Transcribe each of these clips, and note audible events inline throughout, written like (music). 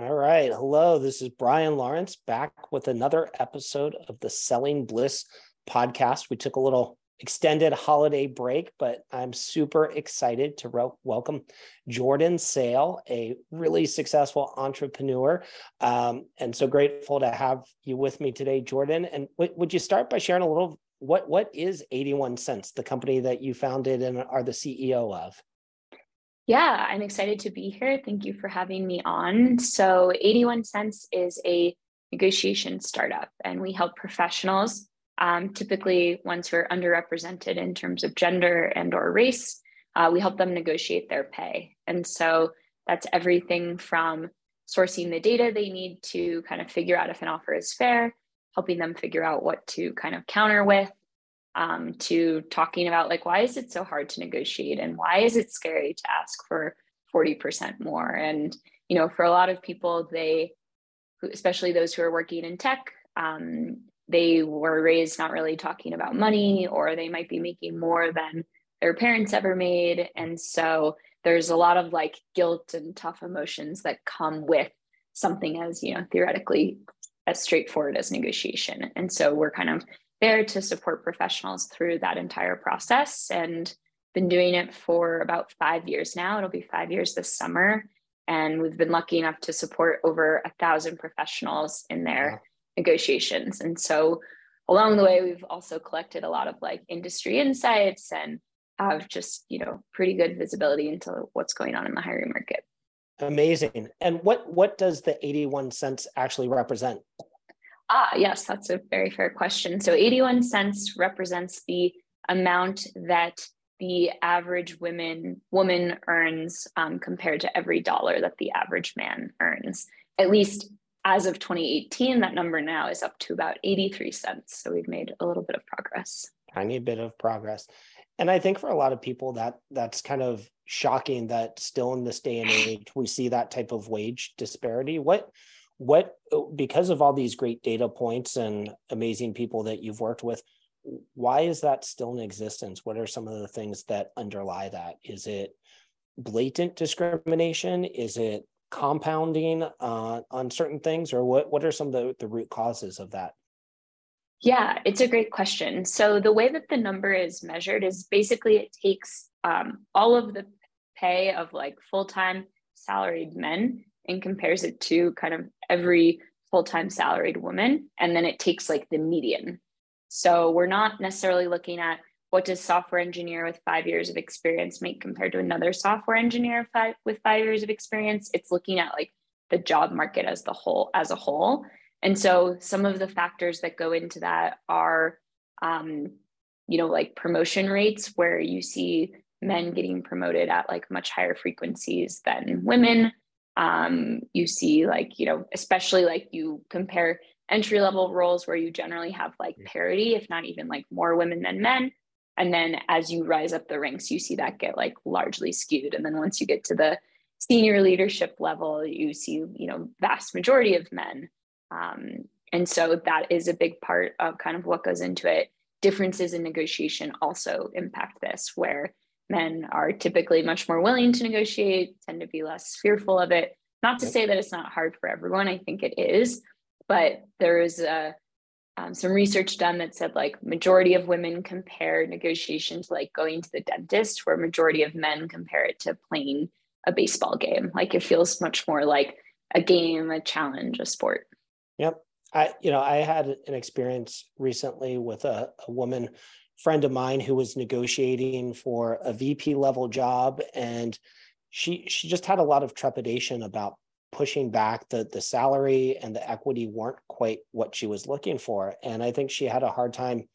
All right. Hello, this is Brian Lawrence back with another episode of the Selling Bliss podcast. We took a little extended holiday break, but I'm super excited to re- welcome Jordan Sale, a really successful entrepreneur. Um, and so grateful to have you with me today, Jordan. And w- would you start by sharing a little what what is 81 Cents, the company that you founded and are the CEO of? Yeah, I'm excited to be here. Thank you for having me on. So, 81 Cents is a negotiation startup, and we help professionals, um, typically ones who are underrepresented in terms of gender and or race. Uh, we help them negotiate their pay, and so that's everything from sourcing the data they need to kind of figure out if an offer is fair, helping them figure out what to kind of counter with, um, to talking about like why is it so hard to negotiate and why is it scary to ask for 40% more? And you know for a lot of people they especially those who are working in tech um, they were raised not really talking about money or they might be making more than their parents ever made. And so there's a lot of like guilt and tough emotions that come with something as you know theoretically as straightforward as negotiation. And so we're kind of there to support professionals through that entire process and been doing it for about five years now. It'll be five years this summer. And we've been lucky enough to support over a thousand professionals in their wow. negotiations. And so along the way, we've also collected a lot of like industry insights and have just, you know, pretty good visibility into what's going on in the hiring market. Amazing. And what what does the 81 cents actually represent? Ah, yes, that's a very fair question. So 81 cents represents the amount that the average women woman earns um, compared to every dollar that the average man earns. At least as of 2018, that number now is up to about 83 cents. So we've made a little bit of progress. Tiny bit of progress. And I think for a lot of people that that's kind of shocking that still in this day and age we see that type of wage disparity. What what because of all these great data points and amazing people that you've worked with why is that still in existence? What are some of the things that underlie that? Is it blatant discrimination? Is it compounding uh, on certain things? Or what what are some of the, the root causes of that? Yeah it's a great question. So the way that the number is measured is basically it takes um, all of the pay of like full-time salaried men and compares it to kind of every full-time salaried woman and then it takes like the median. So we're not necessarily looking at what does software engineer with five years of experience make compared to another software engineer five, with five years of experience. It's looking at like the job market as the whole as a whole. And so some of the factors that go into that are um, you know like promotion rates where you see men getting promoted at like much higher frequencies than women um, you see like you know especially like you compare entry level roles where you generally have like parity if not even like more women than men. And then as you rise up the ranks you see that get like largely skewed. And then once you get to the senior leadership level you see you know vast majority of men. Um, and so that is a big part of kind of what goes into it. Differences in negotiation also impact this where men are typically much more willing to negotiate, tend to be less fearful of it. Not to say that it's not hard for everyone, I think it is, but there is a, um, some research done that said like majority of women compare negotiation to like going to the dentist, where majority of men compare it to playing a baseball game. Like it feels much more like a game, a challenge, a sport. Yep. I, you know, I had an experience recently with a, a woman friend of mine who was negotiating for a VP level job and she she just had a lot of trepidation about pushing back the the salary and the equity weren't quite what she was looking for. And I think she had a hard time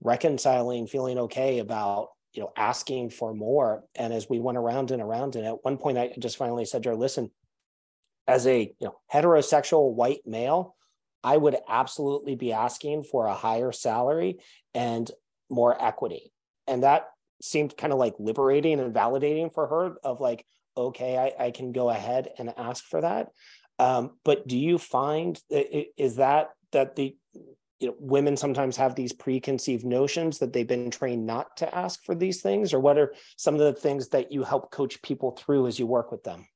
reconciling feeling okay about you know asking for more. And as we went around and around and at one point I just finally said to her listen as a you know heterosexual white male I would absolutely be asking for a higher salary and more equity. And that seemed kind of like liberating and validating for her of like, okay, I, I can go ahead and ask for that. Um, but do you find is that that the you know women sometimes have these preconceived notions that they've been trained not to ask for these things or what are some of the things that you help coach people through as you work with them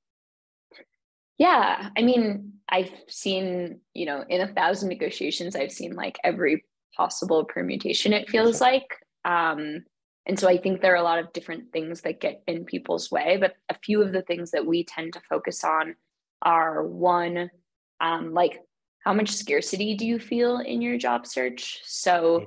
yeah i mean I've seen, you know, in a thousand negotiations, I've seen like every possible permutation, it feels like. Um, and so I think there are a lot of different things that get in people's way, but a few of the things that we tend to focus on are one, um, like how much scarcity do you feel in your job search? So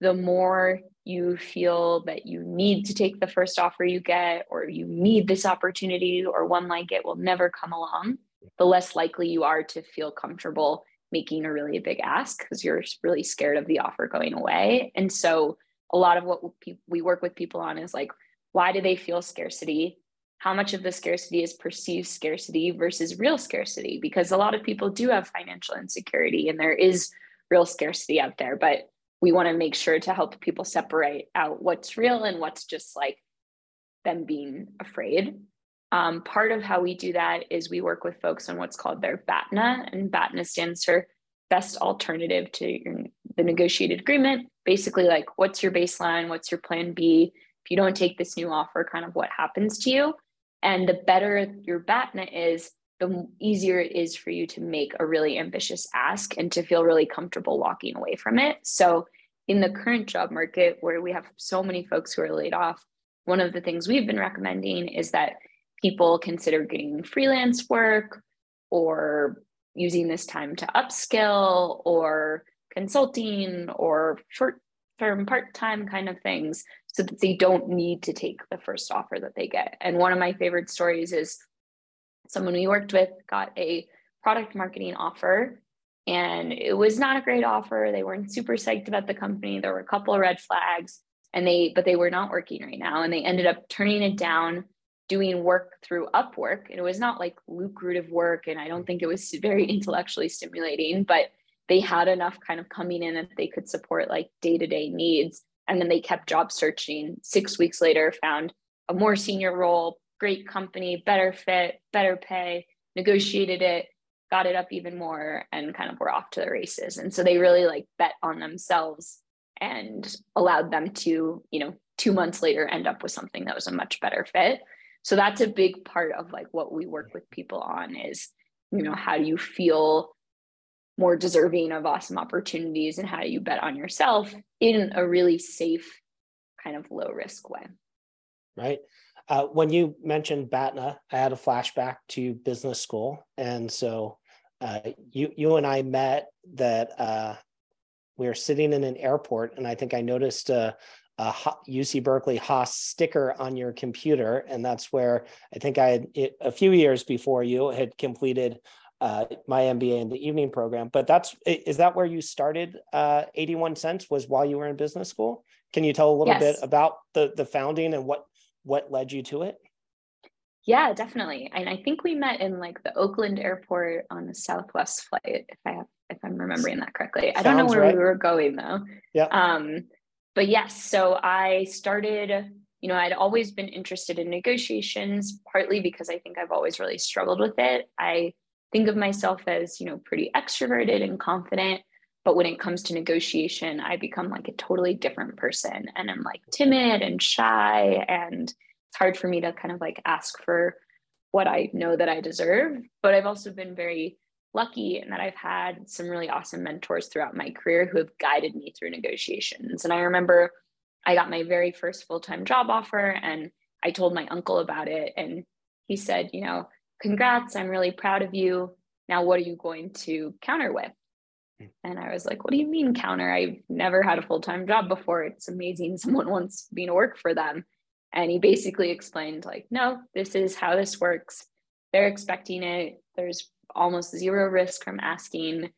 the more you feel that you need to take the first offer you get, or you need this opportunity, or one like it will never come along, the less likely you are to feel comfortable making a really big ask because you're really scared of the offer going away. And so a lot of what we work with people on is like, why do they feel scarcity? How much of the scarcity is perceived scarcity versus real scarcity? Because a lot of people do have financial insecurity and there is real scarcity out there, but we want to make sure to help people separate out what's real and what's just like them being afraid. Um, part of how we do that is we work with folks on what's called their BATNA, and BATNA stands for Best Alternative to your, the Negotiated Agreement. Basically, like what's your baseline? What's your plan B? If you don't take this new offer, kind of what happens to you? And the better your BATNA is, the easier it is for you to make a really ambitious ask and to feel really comfortable walking away from it. So, in the current job market where we have so many folks who are laid off, one of the things we've been recommending is that people consider getting freelance work or using this time to upskill or consulting or short term part time kind of things so that they don't need to take the first offer that they get. And one of my favorite stories is someone we worked with got a product marketing offer and it was not a great offer. They weren't super psyched about the company. There were a couple of red flags and they but they were not working right now and they ended up turning it down doing work through Upwork. And it was not like lucrative work. And I don't think it was (laughs) very intellectually stimulating, but they had enough kind of coming in that they could support like day to day needs. And then they kept job searching. Six weeks later, found a more senior role, great company, better fit, better pay, negotiated it, got it up even more, and kind of were off to the races. And so they really like bet on themselves and allowed them to, you know, two months later end up with something that was a much better fit so that's a big part of like what we work with people on is you know how do you feel more deserving of awesome opportunities and how do you bet on yourself in a really safe kind of low risk way? Right. Uh, when you mentioned batna i had a flashback to business school. And so uh, you you and i met that uh, we were sitting in an airport and i think i noticed uh, a UC Berkeley Haas sticker on your computer, and that's where I think I had it, a few years before you had completed uh, my MBA in the evening program. But that's is that where you started? Uh, Eighty One Cents was while you were in business school. Can you tell a little yes. bit about the the founding and what what led you to it? Yeah, definitely. And I think we met in like the Oakland airport on a Southwest flight, if I have if I'm remembering that correctly. Sounds I don't know where right. we were going though. Yeah. Um, but yes, so I started, you know, I'd always been interested in negotiations, partly because I think I've always really struggled with it. I think of myself as, you know, pretty extroverted and confident. But when it comes to negotiation, I become like a totally different person and I'm like timid and shy. And it's hard for me to kind of like ask for what I know that I deserve. But I've also been very lucky in that I've had some really awesome mentors throughout my career who have guided me through negotiations. And I remember I got my very first full time job offer and I told my uncle about it. And he said, you know, congrats, I'm really proud of you. Now, what are you going to counter with? Hmm. And I was like, what do you mean counter? I've never had a full time job before. It's amazing (laughs) someone wants me to work for them. And he basically explained, like, no, this is how this works. They're expecting it. There's almost zero risk from asking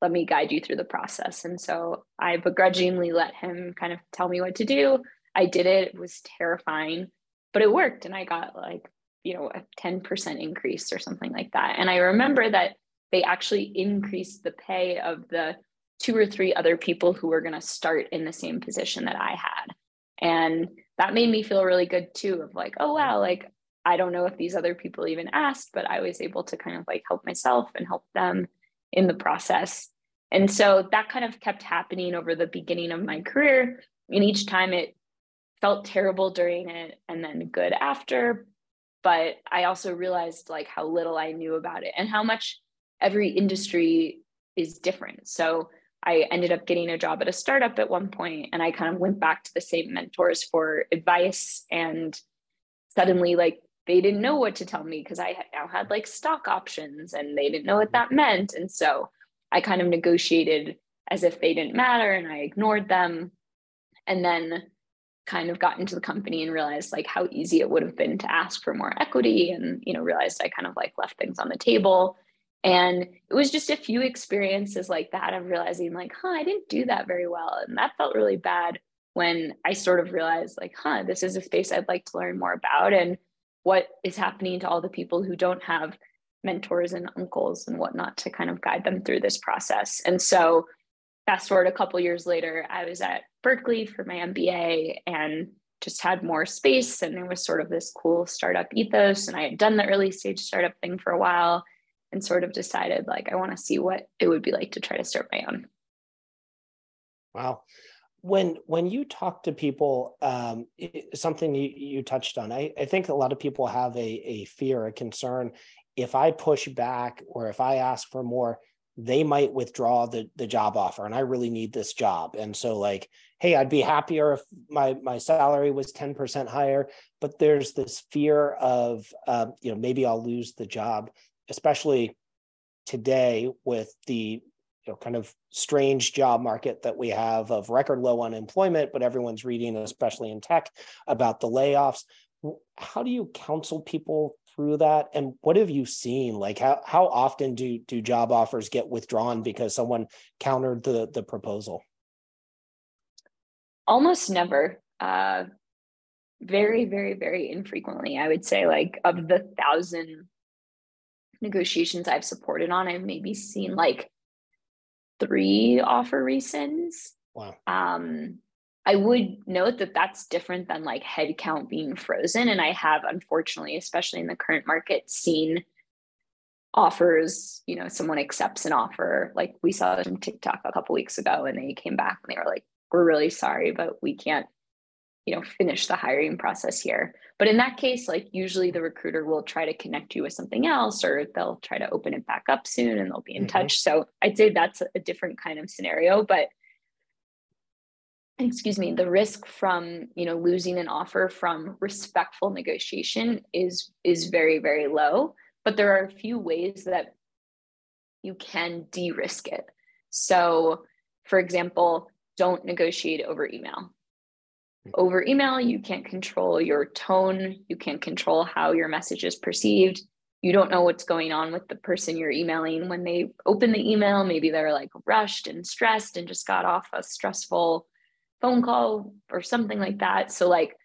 let me guide you through the process. And so i begrudgingly let him kind of tell me what to do. I did it. It was terrifying but it worked. And i got like you know a 10% increase or something like that. And i remember that they actually increased the pay of the two or three other people who were going to start in the same position that i had. And that made me feel really good too of like oh wow like I don't know if these other people even asked, but I was able to kind of like help myself and help them in the process. And so that kind of kept happening over the beginning of my career. And each time it felt terrible during it and then good after. But I also realized like how little I knew about it and how much every industry is different. So I ended up getting a job at a startup at one point and I kind of went back to the same mentors for advice and suddenly like they didn't know mm-hmm. what to tell me because I now had like stock options and they didn't know what mm-hmm. that meant. And so I kind of negotiated as if they didn't matter and I ignored them and then kind of got into the company and realized like how easy it would have been to ask for more equity and you know realized I kind of like left things on the table. And it was just a few experiences like that of realizing, like, huh, I didn't do that very well. And that felt really bad when I sort of realized, like, huh, this is a space I'd like to learn more about. And what is happening to all the people who don't have mentors and uncles and whatnot to kind of guide them through this process. And so, fast forward a couple years later, I was at Berkeley for my MBA and just had more space. And there was sort of this cool startup ethos. And I had done the early stage startup thing for a while and sort of decided like I want to see what it would be like to try to start my own. Wow. When when you talk to people, um, something you, you touched on, I, I think a lot of people have a, a fear, a concern. If I push back or if I ask for more, they might withdraw the the job offer and i really need this job and so like hey i'd be happier if my my salary was 10% higher but there's this fear of uh, you know maybe i'll lose the job especially today with the you know kind of strange job market that we have of record low unemployment but everyone's reading especially in tech about the layoffs. How do you counsel people through that? And what have you seen? Like how how often do do job offers get withdrawn because someone countered the the proposal? Almost never. Uh very very very infrequently i would say like of the thousand negotiations I've supported on, I've maybe seen like three offer rescinds. Wow. Um, I would note that that's different than like headcount being frozen. And I have, unfortunately, especially in the current market, seen offers, you know, someone accepts an offer. Like we saw on TikTok a couple weeks ago and they came back and they were like, we're really sorry, but we can't you know finish the hiring process here. But in that case like usually the recruiter will try to connect you with something else or they'll try to open it back up soon and they'll be in mm-hmm. touch. So i'd say that's a different kind of scenario but excuse me the risk from you know losing an offer from respectful negotiation is is very very low. But there are a few ways that you can de-risk it. So for example don't negotiate over email over email, you can't control your tone, you can't control how your message is perceived. You don't know what's going on with the person you're emailing when they open the email. Maybe they're like rushed and stressed and just got off a stressful phone call or something like that. So, like,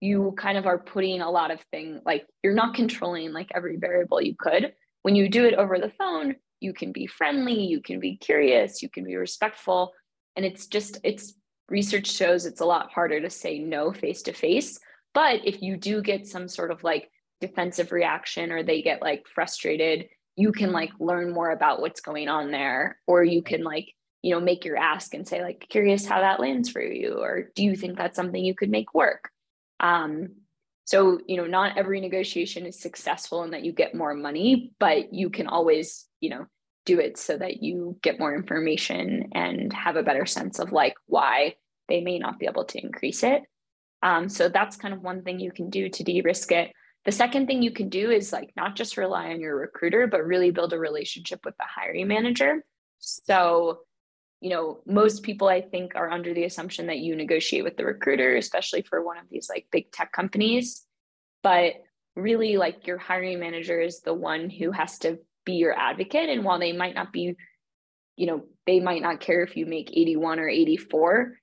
you kind of are putting a lot of things like you're not controlling like every variable you could. When you do it over the phone, you can be friendly, you can be curious, you can be respectful. And it's just, it's research shows it's a lot harder to say no face to face. But if you do get some sort of like defensive reaction or they get like frustrated, you can like learn more about what's going on there. Or you can like, you know, make your ask and say, like, curious how that lands for you. Or do you think that's something you could make work? Um, so, you know, not every negotiation is successful and that you get more money, but you can always, you know, do it so that you get more information and have a better sense of like why they may not be able to increase it. Um, so that's kind of one thing you can do to de-risk it. The second thing you can do is like not just rely on your recruiter, but really build a relationship with the hiring manager. So, you know, most people I think are under the assumption that you negotiate with the recruiter, especially for one of these like big tech companies. But really, like your hiring manager is the one who has to be your advocate. And while they might not be, you know, they might not care if you make 81 or 84,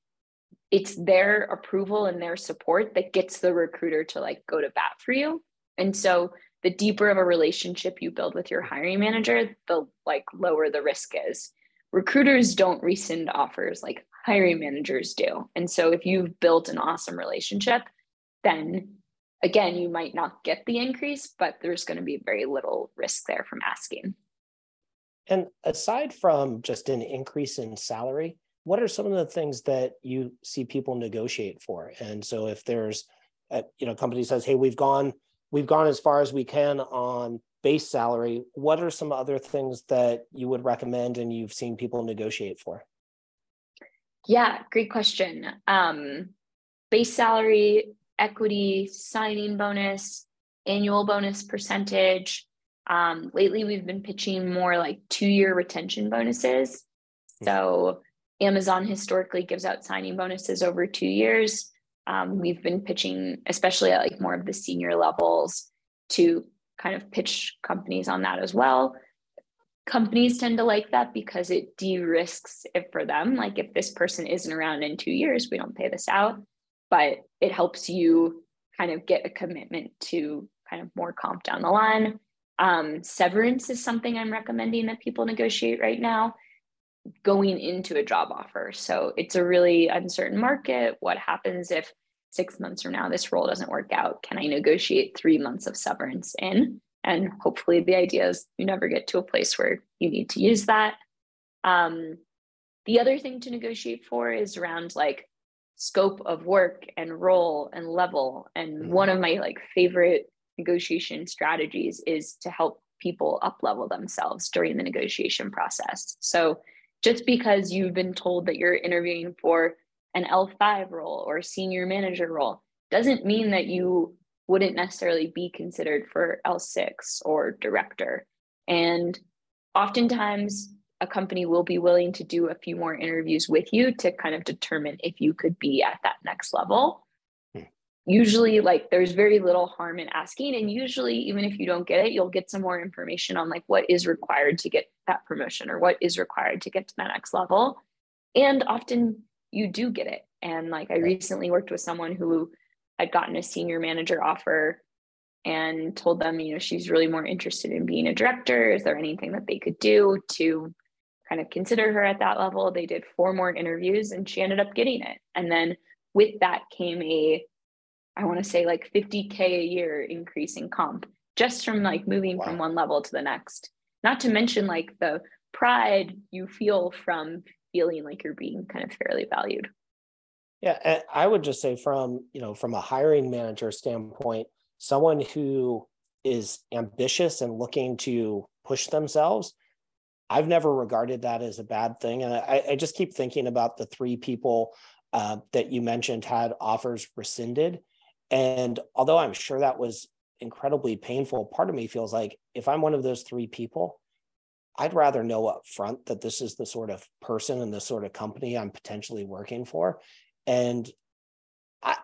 it's their approval and their support that gets the recruiter to like go to bat for you. And so the deeper of a relationship you build with your hiring manager, the like lower the risk is. Recruiters don't rescind offers like hiring managers do. And so if you've built an awesome relationship, then again, you might not get the increase, but there's going to be very little risk there from asking. And aside from just an increase in salary, what are some of the things that you see people negotiate for? And so if there's, a, you know, company says, hey, we've gone, we've gone as far as we can on base salary, what are some other things that you would recommend and you've seen people negotiate for? Yeah, great question. Um, base salary, equity, signing bonus, annual bonus percentage. Um, lately, we've been pitching more like two year retention bonuses. Hmm. So, Amazon historically gives out signing bonuses over two years. Um, we've been pitching, especially at like more of the senior levels, to kind of pitch companies on that as well. Companies tend to like that because it de-risks it for them. Like if this person isn't around in two years, we don't pay this out, but it helps you kind of get a commitment to kind of more comp down the line. Um, severance is something I'm recommending that people negotiate right now going into a job offer. So it's a really uncertain market. What happens if six months from now this role doesn't work out? Can I negotiate three months of severance in? And hopefully, the idea is you never get to a place where you need to use that. Um, the other thing to negotiate for is around like scope of work and role and level. And mm-hmm. one of my like favorite negotiation strategies is to help people up level themselves during the negotiation process. So just because you've been told that you're interviewing for an L5 role or senior manager role doesn't mean that you wouldn't necessarily be considered for L6 or director. And oftentimes, a company will be willing to do a few more interviews with you to kind of determine if you could be at that next level. Usually, like, there's very little harm in asking. And usually, even if you don't get it, you'll get some more information on like what is required to get that promotion or what is required to get to that next level. And often you do get it. And like I recently worked with someone who had gotten a senior manager offer and told them, you know, she's really more interested in being a director. Is there anything that they could do to kind of consider her at that level? They did four more interviews and she ended up getting it. And then with that came a, I want to say like 50K a year increase in comp just from like moving wow. from one level to the next. Not to mention like the pride you feel from feeling like you're being kind of fairly valued. Yeah, I would just say from, you know, from a hiring manager standpoint, someone who is ambitious and looking to push themselves, I've never regarded that as a bad thing. And I, I just keep thinking about the three people uh, that you mentioned had offers rescinded. And although I'm sure that was incredibly painful, part of me feels like if I'm one of those three people, I'd rather know up front that this is the sort of person and the sort of company I'm potentially working for. And I,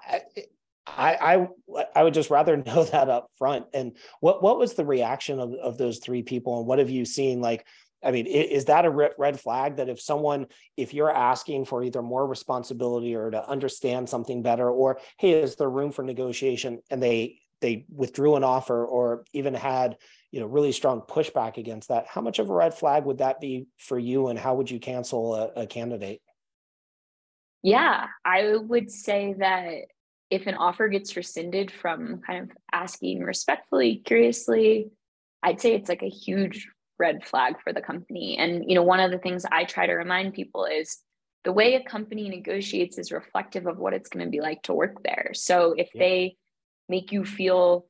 I, I, I would just rather (laughs) know that up front. And what, what was the reaction of, of those three people? And what have you seen? Like, I mean, is that a red flag that if someone, if you're asking for either more responsibility or to understand something better, or hey, is there room for negotiation, and they they withdrew an offer or even had you know really strong pushback against that how much of a red flag would that be for you and how would you cancel a, a candidate? Yeah i would say that if an offer gets rescinded from kind of asking respectfully curiously i'd say it's like a huge red flag for the company and you know one of the things i try to remind people is the way a company negotiates is reflective of what it's going to be like to work there so if yeah. they make you feel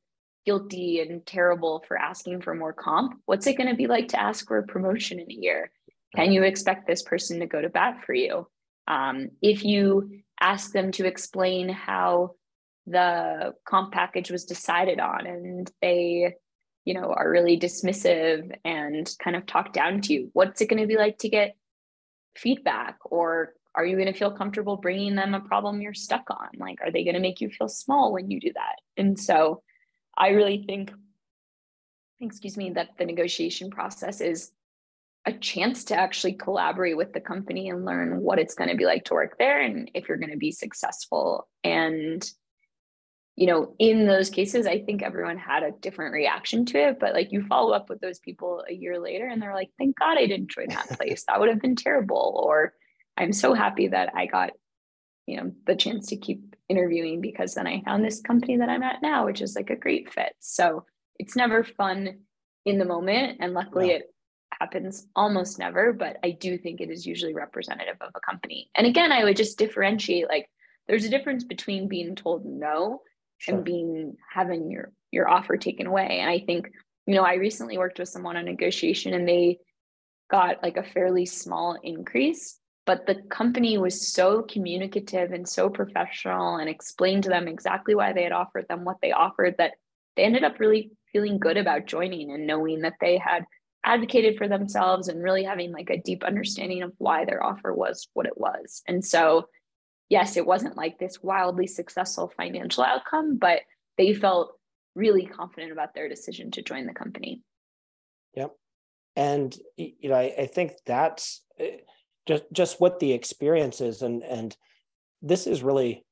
guilty and terrible for asking for more comp, what's it going to be like to ask for a promotion in a year? Can you expect this person to go to bat for you? Um, if you ask them to explain how the comp package was decided on and they you know are really dismissive and kind of talk down to you. What's it going to be like to get feedback? Or are you going to feel comfortable bringing them a problem you're stuck on? Like are they going to make you feel small when you do that? And so I really think, excuse me, that the negotiation process is a chance to actually collaborate with the company and learn what it's going to be like to work there and if you're going to be successful. And, you know, in those cases, I think everyone had a different reaction to it. But like you follow up with those people a year later and they're like, thank God I didn't join that (laughs) place. That would have been terrible. Or I'm so happy that I got you know the chance to keep interviewing because then I found this company that I'm at now, which is like a great fit. So it's never fun in the moment, and luckily it happens almost never. But I do think it is usually representative of a company. And again, I would just differentiate like there's a difference between being told no sure. and being having your your offer taken away. And I think you know, I recently worked with someone on negotiation and they got like a fairly small increase, but the company was so communicative and so professional and explained to them exactly why they had offered them what they offered that they ended up really feeling good about joining and knowing that they had advocated for themselves and really having like a deep understanding of why their offer was what it was. And so, yes, it wasn't like this wildly successful financial outcome, but they felt really confident about their decision to join the company. Yep. And you know, I, I think that's eh, just just what the experience is, and and this is really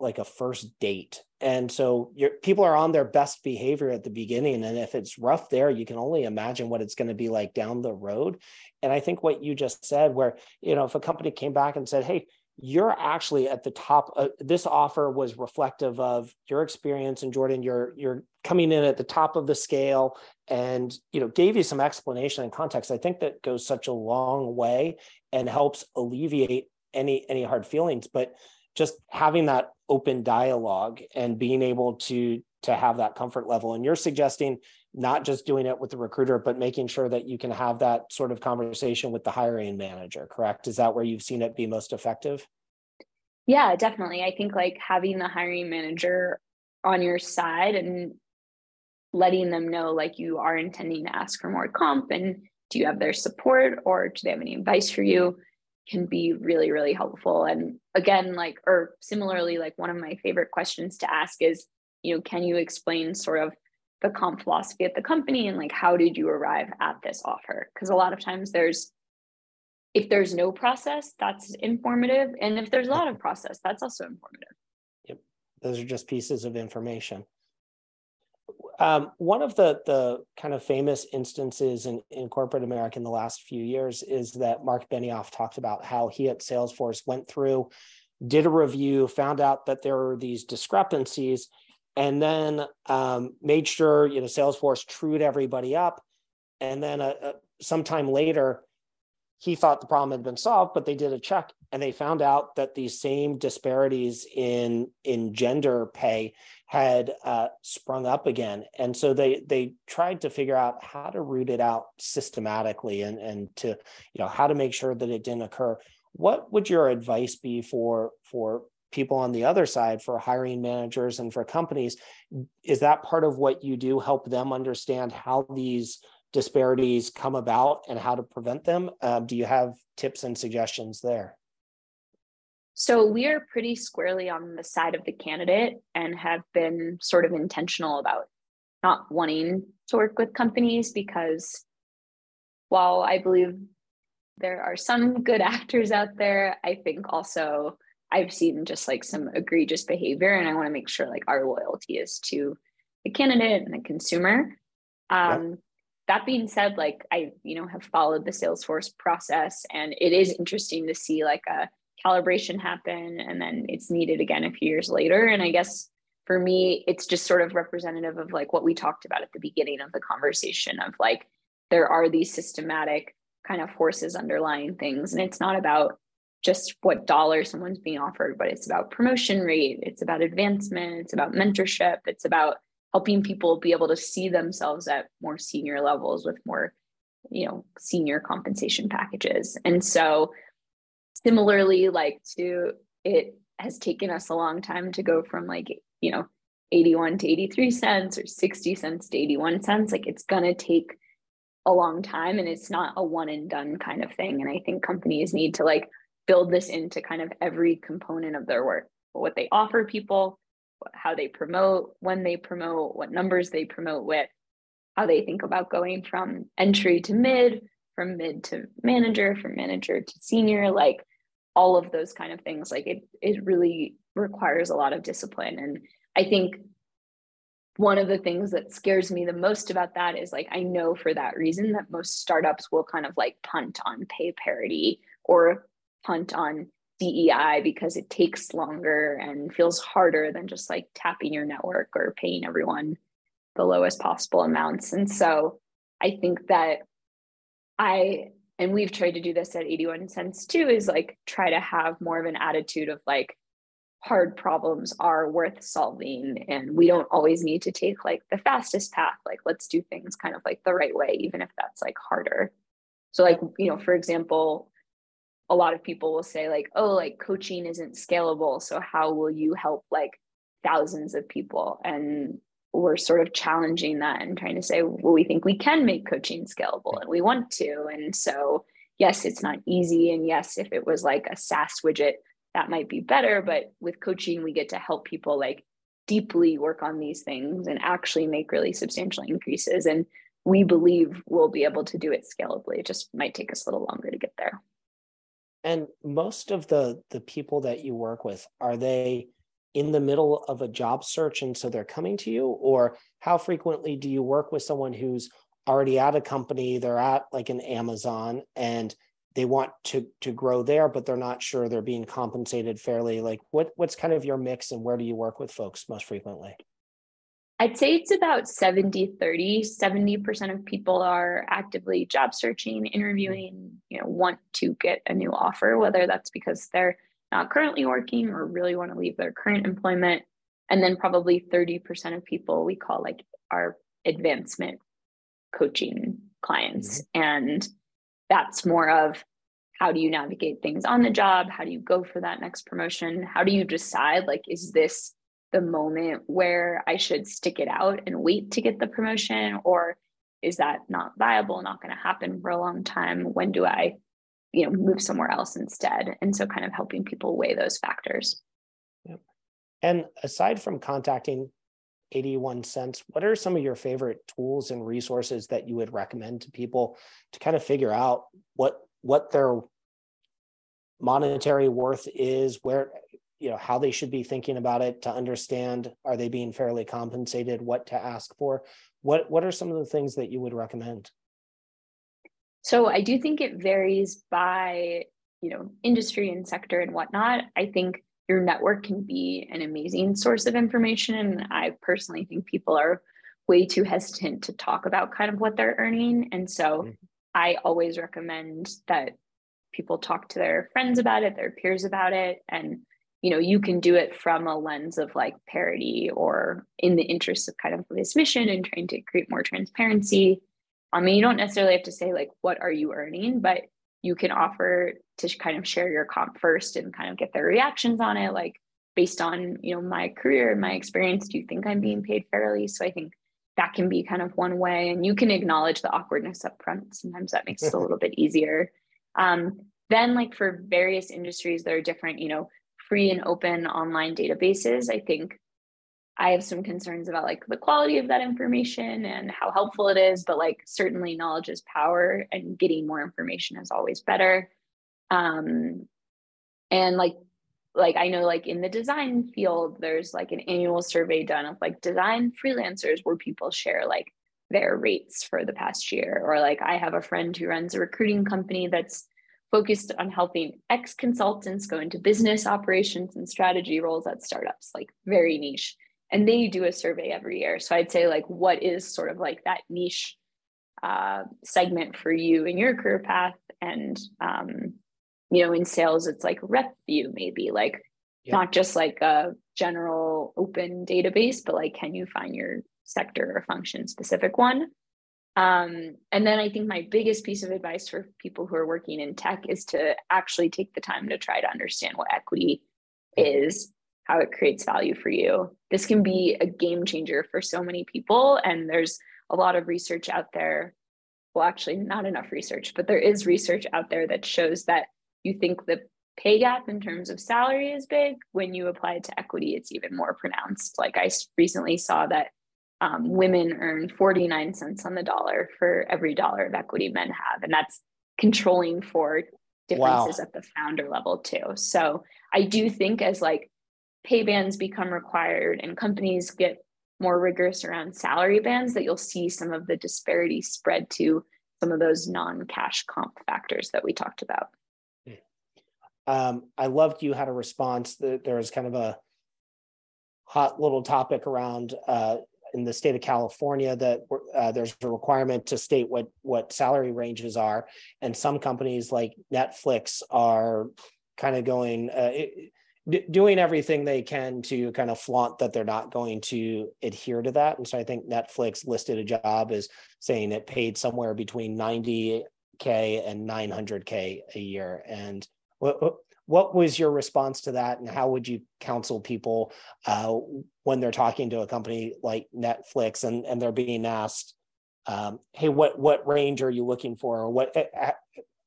like a first date and so your people are on their best behavior at the beginning and if it's rough there you can only imagine what it's going to be like down the road and i think what you just said where you know if a company came back and said hey you're actually at the top uh, this offer was reflective of your experience and jordan you're you're coming in at the top of the scale and you know gave you some explanation and context i think that goes such a long way and helps alleviate any any hard feelings. But just having that open dialogue and being able to to have that comfort level and you're suggesting not just doing it with the recruiter but making sure that you can have that sort of conversation with the hiring manager correct? Is that where you've seen it be most effective? Yeah definitely. I think like having the hiring manager on your side and letting them know like you are intending to ask for more comp and do you have their support or do they have any advice for you can be really really helpful. And again like or similarly like one of my favorite questions to ask is you know can you explain sort of the comp philosophy at the company and like how did you arrive at this offer? Because a lot of times there's if there's no process that's informative and if there's a lot of process that's also informative. Yep. Those are just pieces of information. Um, one of the the kind of famous instances in, in corporate America in the last few years is that Mark Benioff talked about how he at Salesforce went through, did a review, found out that there were these discrepancies, and then um, made sure you know Salesforce trued everybody up, and then uh, uh, sometime later he thought the problem had been solved but they did a check and they found out that these same disparities in in gender pay had uh, sprung up again. And so they they tried to figure out how to root it out systematically and and to you know how to make sure that it didn't occur. What would your advice be for for people on the other side for hiring managers and for companies is that part of what you do help them understand how these disparities come about and how to prevent them. Um, do you have tips and suggestions there? So we are pretty squarely on the side of the candidate and have been sort of intentional about not wanting to work with companies because while I believe there are some good (laughs) actors out there, I think also I've seen just like some egregious behavior and I want to make sure like our loyalty is to the candidate and the consumer. Um, yep that being said like i you know have followed the salesforce process and it is interesting to see like a calibration happen and then it's needed again a few years later and i guess for me it's just sort of representative of like what we talked about at the beginning of the conversation of like there are these systematic kind of forces underlying things and it's not about just what dollar someone's being offered but it's about promotion rate it's about advancement it's about mentorship it's about helping people be able to see themselves at more senior levels with more you know senior compensation packages. And so similarly like to it has taken us a long time to go from like you know 81 to 83 cents or 60 cents to 81 cents like it's to take a long time and it's not a one and done kind of thing. And i think companies need to like build this into kind of every component of their work what they offer people how they promote, when they promote, what numbers they promote with, how they think about going from entry to mid, from mid to manager, from manager to senior, like all of those kind of things. Like it, it really requires a lot of discipline. And I think one of the things that scares me the most about that is like I know for that reason that most startups will kind of like punt on pay parity or punt on DEI because it takes longer and feels harder than just like tapping your network or paying everyone the lowest possible amounts. And so I think that I, and we've tried to do this at 81 cents too, is like try to have more of an attitude of like, hard problems are worth solving and we don't always need to take like the fastest path like let's do things kind of like the right way even if that's like harder so like you know for example a lot of people will say like oh like coaching isn't scalable so how will you help like thousands of people? And we're sort of challenging that and trying to say well we think we can make coaching scalable and we want to. And so yes it's not easy and yes if it was like a saas widget that might be better but with coaching we get to help people like deeply work on these things and actually make really substantial increases and we believe we'll be able to do it scalably. It just might take us a little longer to get there and most of the the people that you work with are they in the middle of a job search and so they're coming to you? Or how frequently do you work with someone who's already at a company they're at like an amazon and they want to to grow there but they're not sure they're being compensated fairly? Like what what's kind of your mix and where do you work with folks most frequently i'd say it's about 70 30 70% of people are actively job searching interviewing you know want to get a new offer whether that's because they're not currently working or really want to leave their current employment. And then probably 30% of people we call like our advancement coaching clients. Mm-hmm. and that's more of how do you navigate things on the job? How do you go for that next promotion? How do you decide like is this the moment where i should stick it out and wait to get the promotion? Or is that not viable not going to happen for a long time? When do i you know move somewhere else instead? And so kind of helping people weigh those factors. Yep. and aside from contacting 81 cents what are some of your favorite tools and resources that you would recommend to people to kind of figure out what what their monetary worth is where you know how they should be thinking about it to understand are they being fairly compensated what to ask for? What what are some of the things that you would recommend? So i do think it varies by you know industry and sector and whatnot. I think your network can be an amazing source of information and i personally think people are way too hesitant to talk about kind of what they're earning. And so mm-hmm. i always recommend that people talk to their friends about it their peers about it and you know you can do it from a lens of like parity or in the interest of kind of this mission and trying to create more transparency. I mean you don't necessarily have to say like what are you earning but you can offer to kind of share your comp first and kind of get their reactions on it. Like based on you know my career and my experience do you think i'm being paid fairly? So i think that can be kind of one way and you can acknowledge the awkwardness up front. Sometimes that makes it a (laughs) little bit easier. Um, then like for various industries that are different you know free and open online databases. I think i have some concerns about like the quality of that information and how helpful it is but like certainly knowledge is power and getting more information is always better. Um and like like i know like in the design field there's like an annual survey done of like design freelancers where people share like their rates for the past year. Or like i have a friend who runs a recruiting company that's focused on helping ex consultants go into business operations and strategy roles at startups, like very niche. And they do a survey every year. So I'd say, like, what is sort of like that niche uh, segment for you in your career path? And, um, you know, in sales, it's like rep view, maybe like yeah. not just like a general open database, but like, can you find your sector or function specific one? Um, and then I think my biggest piece of advice for people who are working in tech is to actually take the time to try to understand what equity is, how it creates value for you. This can be a game changer for so many people. And there's a lot of research out there. Well, actually, not enough research, but there is research out there that shows that you think the pay gap in terms of salary is big. When you apply it to equity, it's even more pronounced. Like I recently saw that um, women earn 49 cents on the dollar for every dollar of equity men have. And that's controlling for differences wow. at the founder level too. So I do think as like pay bands become required and companies get more rigorous around salary bands that you'll see some of the disparity spread to some of those non-cash comp factors that we talked about. Hmm. Um, I loved you had a response that there was kind of a hot little topic around uh, in the state of California that uh, there's a requirement to state what what salary ranges are, and some companies like Netflix are kind of going. Uh, doing everything they can to kind of flaunt that they're not going to adhere to that. And so I think Netflix listed a job as saying it paid somewhere between 90k and 900k a year. And what was your response to that, and how would you counsel people uh, when they're talking to a company like Netflix and and they're being asked, um, "Hey, what what range are you looking for?" Or what? Uh,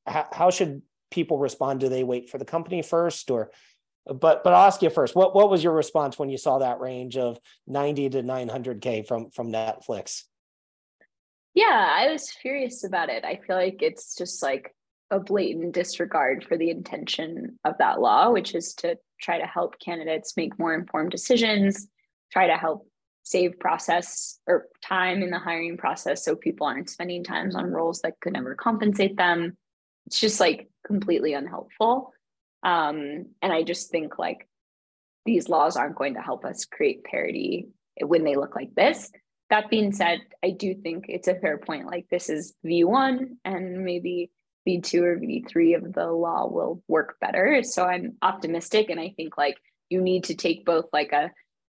how should people respond? Do they wait for the company first, or but but I'll ask you first. What what was your response when you saw that range of 90 to 900k from from Netflix? Yeah, I was furious about it. I feel like it's just like a blatant disregard for the intention of that law, which is to try to help candidates make more informed decisions, try to help save process or time in the hiring process so people aren't spending times on roles that could never compensate them. It's just like completely unhelpful. Um, and I just think like these laws aren't going to help us create parity when they look like this. That being said, I do think it's a fair point. Like this is V1 and maybe V2 or V3 of the law will work better. So I'm optimistic. And I think like you need to take both like a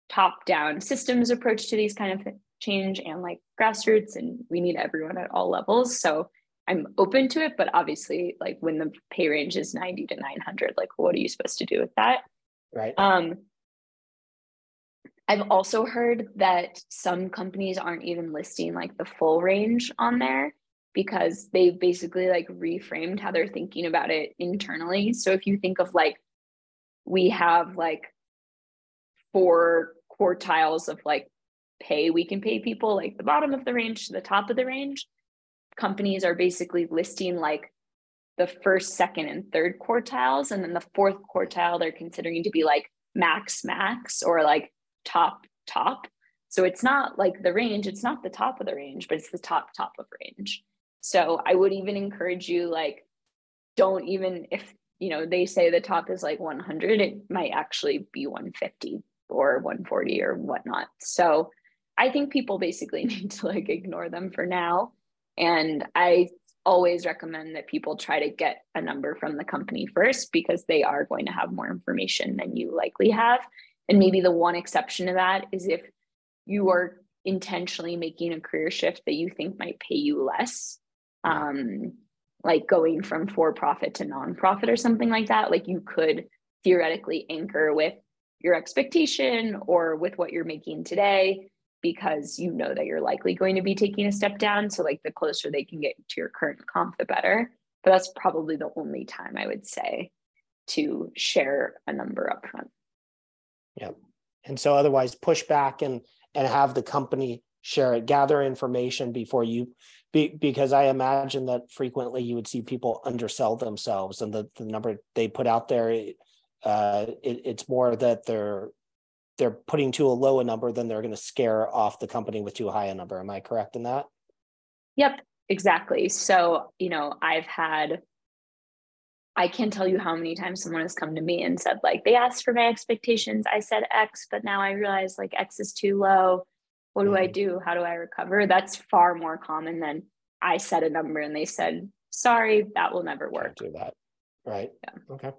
top down systems approach to these kind of change and like grassroots, and we need everyone at all levels. So I'm open to it, but obviously, like when the pay range is 90 to 900, like what are you supposed to do with that? Right. Um, I've also heard that some companies aren't even listing like the full range on there because they basically like reframed how they're thinking about it internally. So if you think of like, we have like four quartiles of like pay we can pay people, like the bottom of the range to the top of the range companies are basically listing like the first, second, and third quartiles. And then the fourth quartile, they're considering to be like max, max, or like top, top. So it's not like the range, it's not the top of the range, but it's the top, top of range. So I would even encourage you, like, don't even, if, you know, they say the top is like 100, it might actually be 150 or 140 or whatnot. So I think people basically (laughs) need to like ignore them for now and I always recommend that people try to get a number from the company first because they are going to have more information than you likely have. And maybe the one exception to that is if you are intentionally making a career shift that you think might pay you less, um, like going from for profit to nonprofit or something like that. Like you could theoretically anchor with your expectation or with what you're making today because you know that you're likely going to be taking a step down. So, like, the closer they can get to your current comp, the better. But that's probably the only time I would say to share a number up front. Yeah. And so, otherwise, push back and and have the company share it, gather information before you, be, because I imagine that frequently you would see people undersell themselves, and the, the number they put out there, uh, it, it's more that they're they're putting too low a number, than they're going to scare off the company with too high a number. Am I correct in that? Yep, exactly. So, you know, I've had, I can't tell you how many times someone has come to me and said, like, they asked for my expectations. I said X, but now I realize like X is too low. What do mm-hmm. I do? How do I recover? That's far more common than I said a number and they said, sorry, that will never work. Can't do that. Right. Yeah. Okay.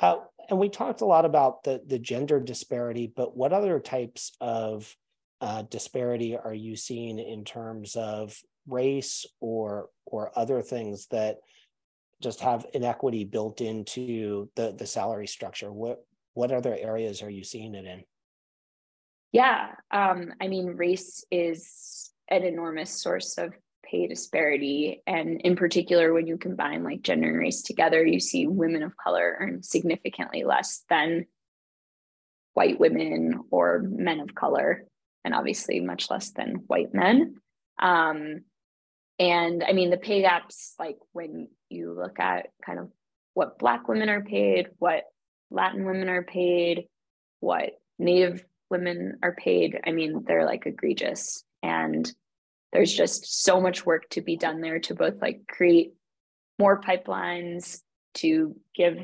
Uh, and we talked a lot about the the gender disparity, but what other types of uh, disparity are you seeing in terms of race or or other things that just have inequity built into the the salary structure? What what other areas are you seeing it in? Yeah, um, I mean, race is an enormous source of pay disparity. And in particular, when you combine like gender and race together, you see women of color earn significantly less than white women or men of color, and obviously much less than white men. Um, and I mean, the pay gaps, like when you look at kind of what Black women are paid, what Latin women are paid, what Native women are paid, I mean, they're like egregious. And there's just so much work to be done there to both like create more pipelines to give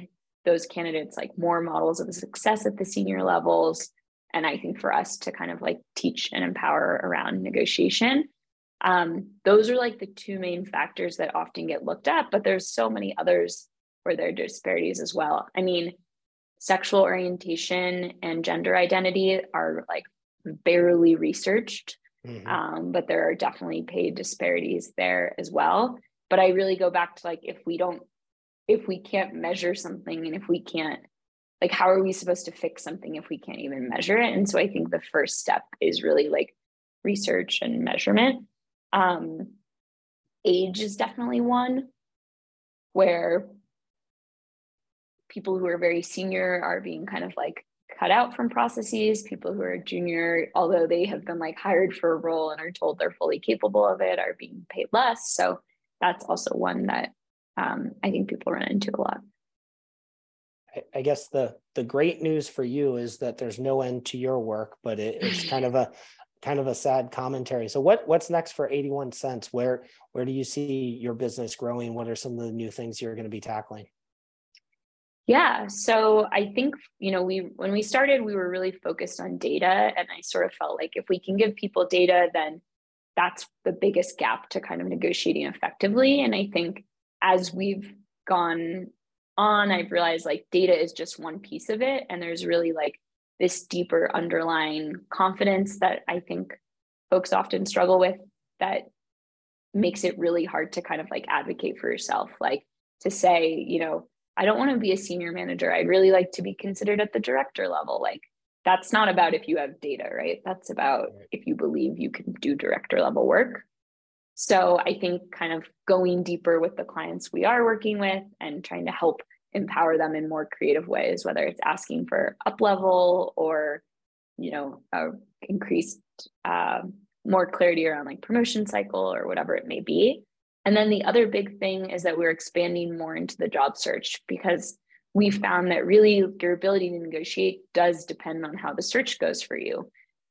those candidates like more models of success at the senior levels. And i think for us to kind of like teach and empower around negotiation. Um, those are like the two main factors that often get looked at but there's so many others where there are disparities as well. I mean sexual orientation and gender identity are like barely researched. Mm-hmm. Um, but there are definitely paid disparities there as well. But I really go back to like if we don't, if we can't measure something and if we can't, like, how are we supposed to fix something if we can't even measure it? And so I think the first step is really like research and measurement. Um, age is definitely one where people who are very senior are being kind of like cut out from processes people who are junior although they have been like hired for a role and are told they're fully capable of it are being paid less so that's also one that um, i think people run into a lot I guess the the great news for you is that there's no end to your work, but it, it's (laughs) kind of a kind of a sad commentary. So what what's next for 81 cents? Where where do you see your business growing? What are some of the new things you're going to be tackling? Yeah, so I think you know we when we started we were really focused on data and I sort of felt like if we can give people data then that's the biggest gap to kind of negotiating effectively. And I think as we've gone on I've realized like data is just one piece of it and there's really like this deeper underlying confidence that I think folks often struggle with that makes it really hard to kind of like advocate for yourself like to say you know I don't want to be a senior manager. I'd really like to be considered at the director level. Like that's not about if you have data, right? That's about if you believe you can do director level work. So I think kind of going deeper with the clients we are working with and trying to help empower them in more creative ways, whether it's asking for up level or, you know, increased uh, more clarity around like promotion cycle or whatever it may be. And then the other big thing is that we're expanding more into the job search because we mm-hmm. found that really your ability to negotiate does depend on how the search goes for you.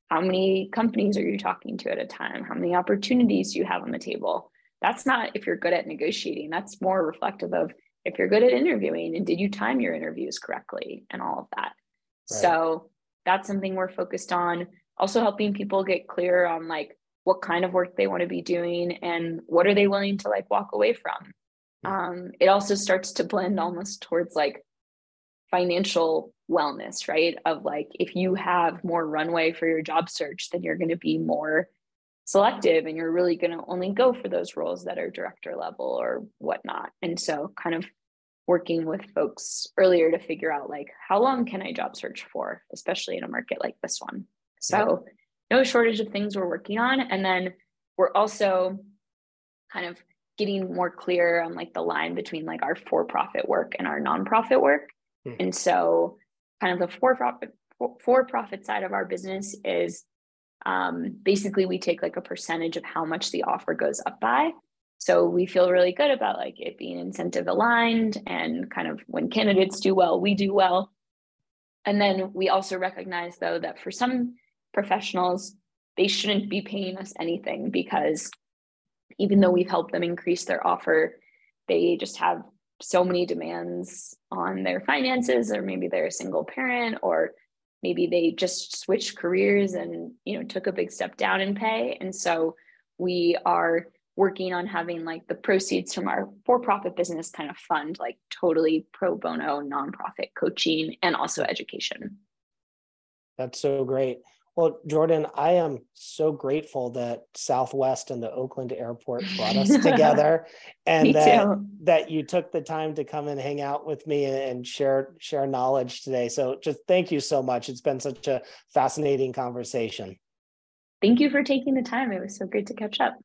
How many companies are you talking to at a time? How many opportunities do you have on the table? That's not if you're good at negotiating. That's more reflective of if you're good at interviewing and did you time your interviews correctly and all of that. Right. So that's something we're focused on. Also helping people get clear on like what kind of work they want to be doing and what are they willing to like walk away from. Um, it also starts to blend almost towards like financial wellness right? Of like if you have more runway for your job search then you're going to be more selective and you're really going to only go for those roles that are director level or whatnot. And so kind of working with folks earlier to figure out like how long can i job search for especially in a market like this one? So no shortage of things we're working on. And then we're also kind of getting more clear on like the line between like our for-profit work and our nonprofit work. Hmm. And so kind of the for-profit for-profit side of our business is um, basically we take like a percentage of how much the offer goes up by. So we feel really good about like it being incentive aligned and kind of when candidates do well, we do well. And then we also recognize though that for some professionals, they shouldn't be paying us anything because even though we've helped them increase their offer, they just have so many demands on their finances, or maybe they're a single parent, or maybe they just switched careers and you know took a big step down in pay. And so we are working on having like the proceeds from our for-profit business kind of fund like totally pro bono nonprofit coaching and also education. That's so great. Well, Jordan, I am so grateful that Southwest and the Oakland airport brought us (laughs) together and that, that you took the time to come and hang out with me and share share knowledge today. So just thank you so much. It's been such a fascinating conversation. Thank you for taking the time. It was so great to catch up.